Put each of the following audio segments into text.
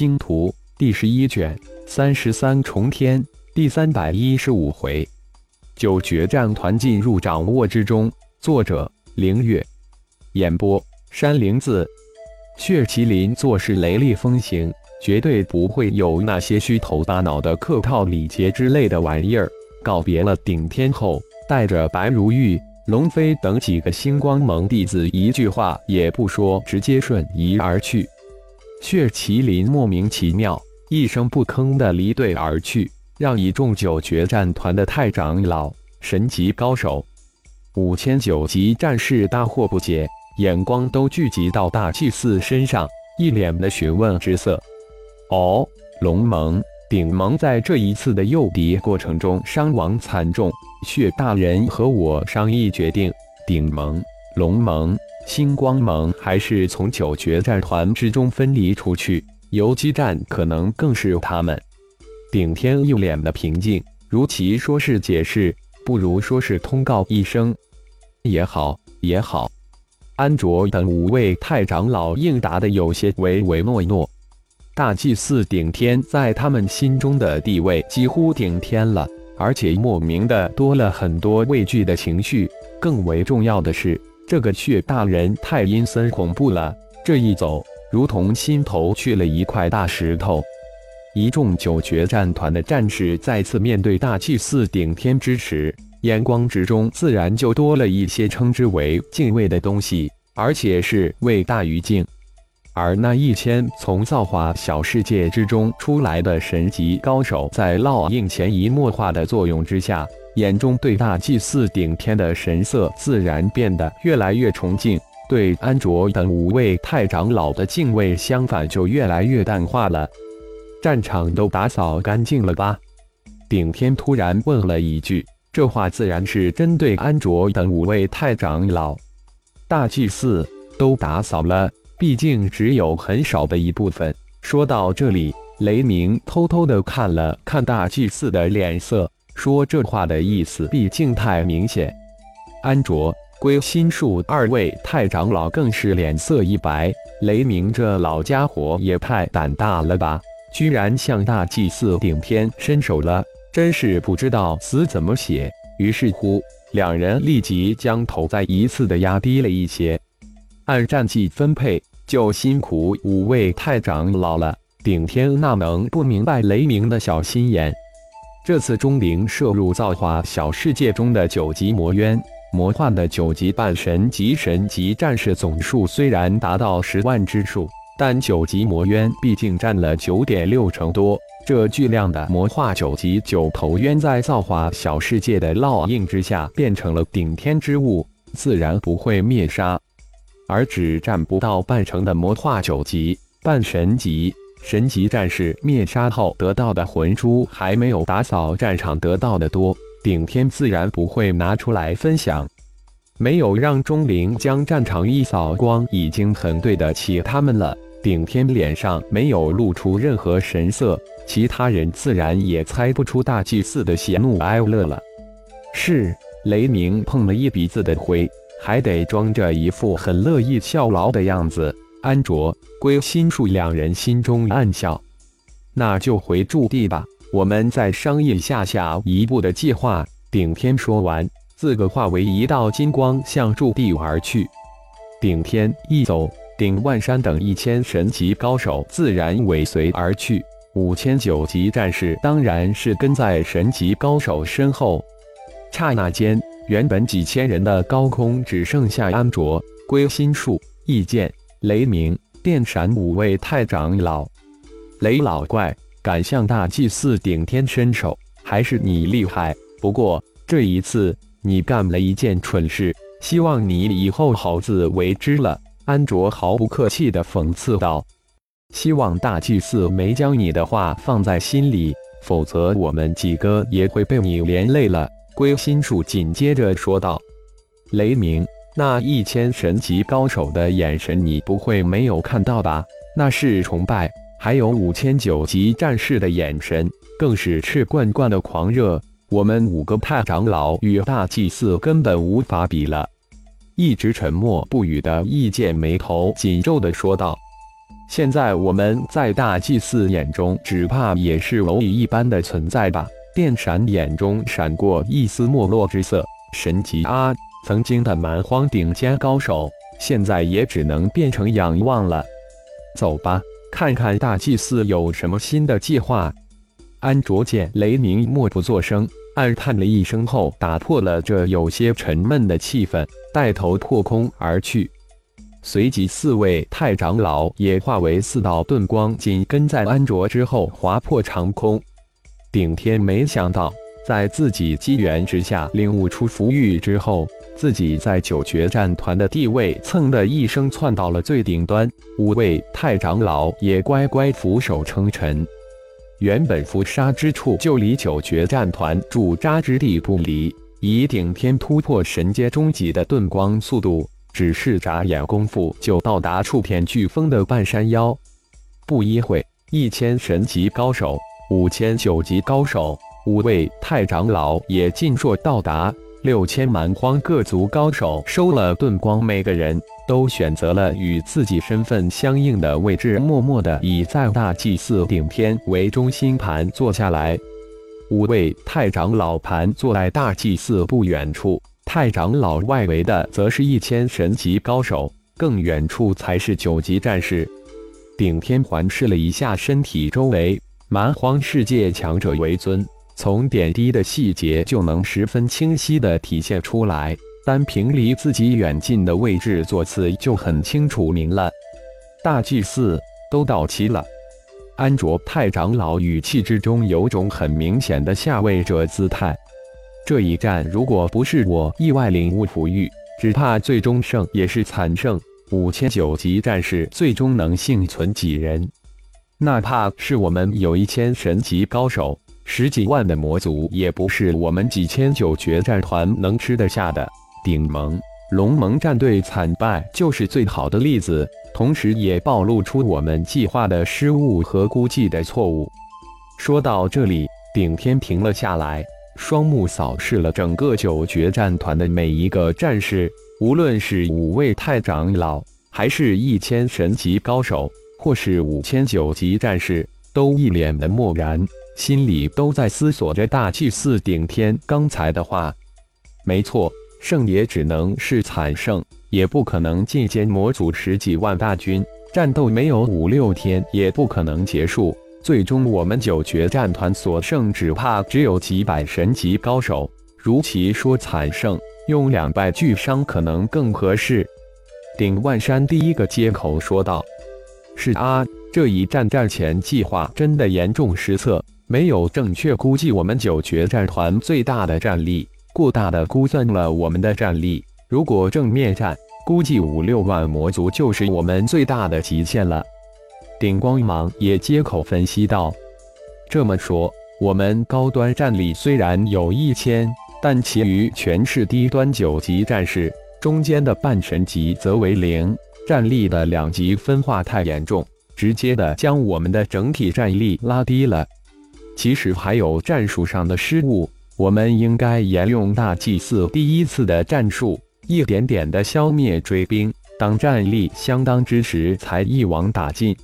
星图》第十一卷三十三重天第三百一十五回，九决战团进入掌握之中。作者：凌月，演播：山灵子。血麒麟做事雷厉风行，绝对不会有那些虚头巴脑的客套礼节之类的玩意儿。告别了顶天后，带着白如玉。龙飞等几个星光盟弟子一句话也不说，直接瞬移而去。血麒麟莫名其妙，一声不吭的离队而去，让一众九决战团的太长老、神级高手、五千九级战士大惑不解，眼光都聚集到大祭司身上，一脸的询问之色。哦，龙盟。顶盟在这一次的诱敌过程中伤亡惨重，血大人和我商议决定，顶盟、龙盟、星光盟还是从九决战团之中分离出去，游击战可能更适他们。顶天一脸的平静，如其说是解释，不如说是通告一声。也好，也好。安卓等五位太长老应答的有些唯唯诺诺。大祭司顶天在他们心中的地位几乎顶天了，而且莫名的多了很多畏惧的情绪。更为重要的是，这个血大人太阴森恐怖了，这一走，如同心头去了一块大石头。一众九决战团的战士再次面对大祭司顶天之时，眼光之中自然就多了一些称之为敬畏的东西，而且是畏大于敬。而那一千从造化小世界之中出来的神级高手，在烙印潜移默化的作用之下，眼中对大祭司顶天的神色自然变得越来越崇敬，对安卓等五位太长老的敬畏相反就越来越淡化了。战场都打扫干净了吧？顶天突然问了一句，这话自然是针对安卓等五位太长老。大祭司都打扫了。毕竟只有很少的一部分。说到这里，雷鸣偷偷的看了看大祭司的脸色，说这话的意思毕竟太明显。安卓、归心术二位太长老更是脸色一白。雷鸣这老家伙也太胆大了吧，居然向大祭司顶天伸手了，真是不知道死怎么写。于是乎，两人立即将头再一次的压低了一些，按战绩分配。就辛苦五位太长老了。顶天那能不明白雷鸣的小心眼？这次钟灵摄入造化小世界中的九级魔渊，魔化的九级半神级神级战士总数虽然达到十万之数，但九级魔渊毕竟占了九点六成多。这巨量的魔化九级九头渊，在造化小世界的烙印之下，变成了顶天之物，自然不会灭杀。而只占不到半成的魔化九级半神级神级战士灭杀后得到的魂珠，还没有打扫战场得到的多。顶天自然不会拿出来分享。没有让钟灵将战场一扫光，已经很对得起他们了。顶天脸上没有露出任何神色，其他人自然也猜不出大祭司的喜怒哀乐了。是雷鸣碰了一鼻子的灰。还得装着一副很乐意效劳的样子。安卓、归心术两人心中暗笑，那就回驻地吧，我们再商议下下一步的计划。顶天说完，自个化为一道金光向驻地而去。顶天一走，顶万山等一千神级高手自然尾随而去，五千九级战士当然是跟在神级高手身后。刹那间。原本几千人的高空只剩下安卓、归心术、易剑、雷鸣、电闪五位太长老。雷老怪敢向大祭司顶天伸手，还是你厉害。不过这一次你干了一件蠢事，希望你以后好自为之了。安卓毫不客气地讽刺道：“希望大祭司没将你的话放在心里，否则我们几个也会被你连累了。”归心术紧接着说道：“雷鸣，那一千神级高手的眼神，你不会没有看到吧？那是崇拜，还有五千九级战士的眼神，更是赤贯贯的狂热。我们五个太长老与大祭司根本无法比了。”一直沉默不语的易剑眉头紧皱的说道：“现在我们在大祭司眼中，只怕也是蝼蚁一般的存在吧？电闪眼中闪过一丝没落之色，神级啊！曾经的蛮荒顶尖高手，现在也只能变成仰望了。走吧，看看大祭司有什么新的计划。安卓见雷鸣默不作声，暗叹了一声后，打破了这有些沉闷的气氛，带头破空而去。随即，四位太长老也化为四道遁光，紧跟在安卓之后，划破长空。顶天没想到，在自己机缘之下领悟出符玉之后。自己在九绝战团的地位蹭的一声窜到了最顶端，五位太长老也乖乖俯首称臣。原本伏杀之处就离九绝战团驻扎之地不离，以顶天突破神阶终极的遁光速度，只是眨眼功夫就到达触天飓风的半山腰。不一会，一千神级高手、五千九级高手、五位太长老也尽数到达。六千蛮荒各族高手收了遁光，每个人都选择了与自己身份相应的位置，默默的以在大祭祀顶天为中心盘坐下来。五位太长老盘坐在大祭祀不远处，太长老外围的则是一千神级高手，更远处才是九级战士。顶天环视了一下身体周围，蛮荒世界强者为尊。从点滴的细节就能十分清晰地体现出来，单凭离自己远近的位置座次就很清楚明了。大祭司都到齐了，安卓太长老语气之中有种很明显的下位者姿态。这一战如果不是我意外领悟璞玉，只怕最终胜也是惨胜。五千九级战士最终能幸存几人？哪怕是我们有一千神级高手。十几万的魔族也不是我们几千九决战团能吃得下的。顶盟、龙盟战队惨败就是最好的例子，同时也暴露出我们计划的失误和估计的错误。说到这里，顶天停了下来，双目扫视了整个九决战团的每一个战士，无论是五位太长老，还是一千神级高手，或是五千九级战士，都一脸的漠然。心里都在思索着大祭司顶天刚才的话。没错，胜也只能是惨胜，也不可能进歼魔族十几万大军。战斗没有五六天也不可能结束。最终，我们九决战团所剩，只怕只有几百神级高手。如其说惨胜，用两败俱伤可能更合适。顶万山第一个接口说道：“是啊，这一战战前计划真的严重失策。”没有正确估计我们九决战团最大的战力，过大的估算了我们的战力。如果正面战，估计五六万魔族就是我们最大的极限了。顶光芒也接口分析道：“这么说，我们高端战力虽然有一千，但其余全是低端九级战士，中间的半神级则为零，战力的两极分化太严重，直接的将我们的整体战力拉低了。”其实还有战术上的失误，我们应该沿用大祭司第一次的战术，一点点的消灭追兵，当战力相当之时才一网打尽。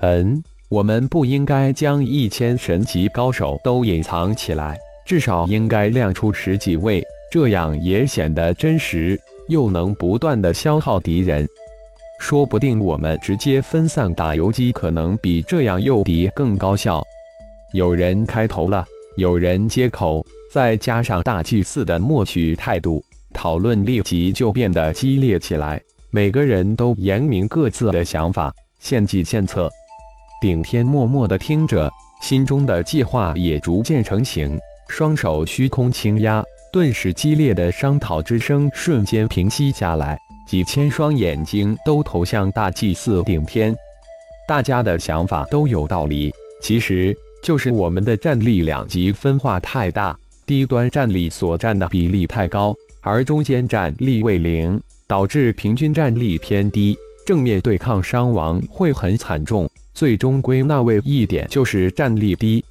嗯，我们不应该将一千神级高手都隐藏起来，至少应该亮出十几位，这样也显得真实，又能不断的消耗敌人。说不定我们直接分散打游击，可能比这样诱敌更高效。有人开头了，有人接口，再加上大祭司的默许态度，讨论立即就变得激烈起来。每个人都言明各自的想法，献计献策。顶天默默地听着，心中的计划也逐渐成型，双手虚空轻压，顿时激烈的商讨之声瞬间平息下来，几千双眼睛都投向大祭司顶天。大家的想法都有道理，其实。就是我们的战力两极分化太大，低端战力所占的比例太高，而中间战力为零，导致平均战力偏低，正面对抗伤亡会很惨重。最终归纳为一点就是战力低。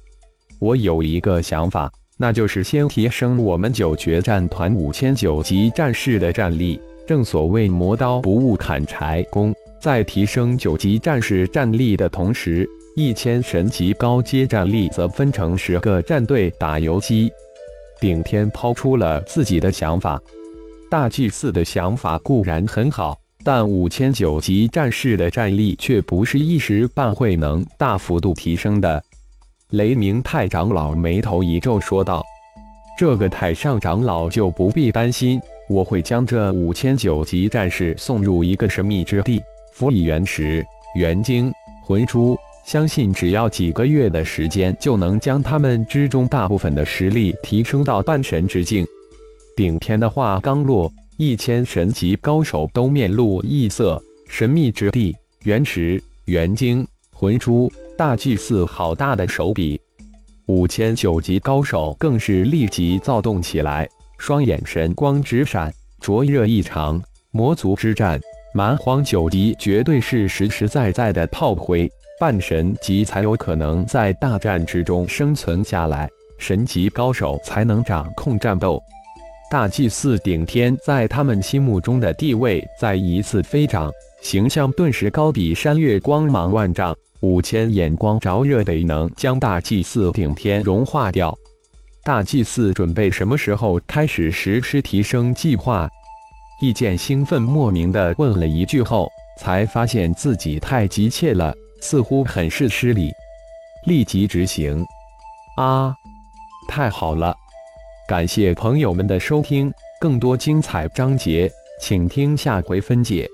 我有一个想法，那就是先提升我们九决战团五千九级战士的战力。正所谓磨刀不误砍柴工，在提升九级战士战力的同时，一千神级高阶战力则分成十个战队打游击。顶天抛出了自己的想法，大祭司的想法固然很好，但五千九级战士的战力却不是一时半会能大幅度提升的。雷鸣太长老眉头一皱，说道：“这个太上长老就不必担心，我会将这五千九级战士送入一个神秘之地。”辅以原石、元晶、魂珠，相信只要几个月的时间，就能将他们之中大部分的实力提升到半神之境。顶天的话刚落，一千神级高手都面露异色。神秘之地、原石、元晶、魂珠，大祭司好大的手笔！五千九级高手更是立即躁动起来，双眼神光直闪，灼热异常。魔族之战。蛮荒九级绝对是实实在在的炮灰，半神级才有可能在大战之中生存下来，神级高手才能掌控战斗。大祭司顶天在他们心目中的地位再一次飞涨，形象顿时高比山岳，光芒万丈。五千眼光着热，得能将大祭司顶天融化掉。大祭司准备什么时候开始实施提升计划？易剑兴奋莫名的问了一句后，才发现自己太急切了，似乎很是失礼，立即执行。啊，太好了！感谢朋友们的收听，更多精彩章节，请听下回分解。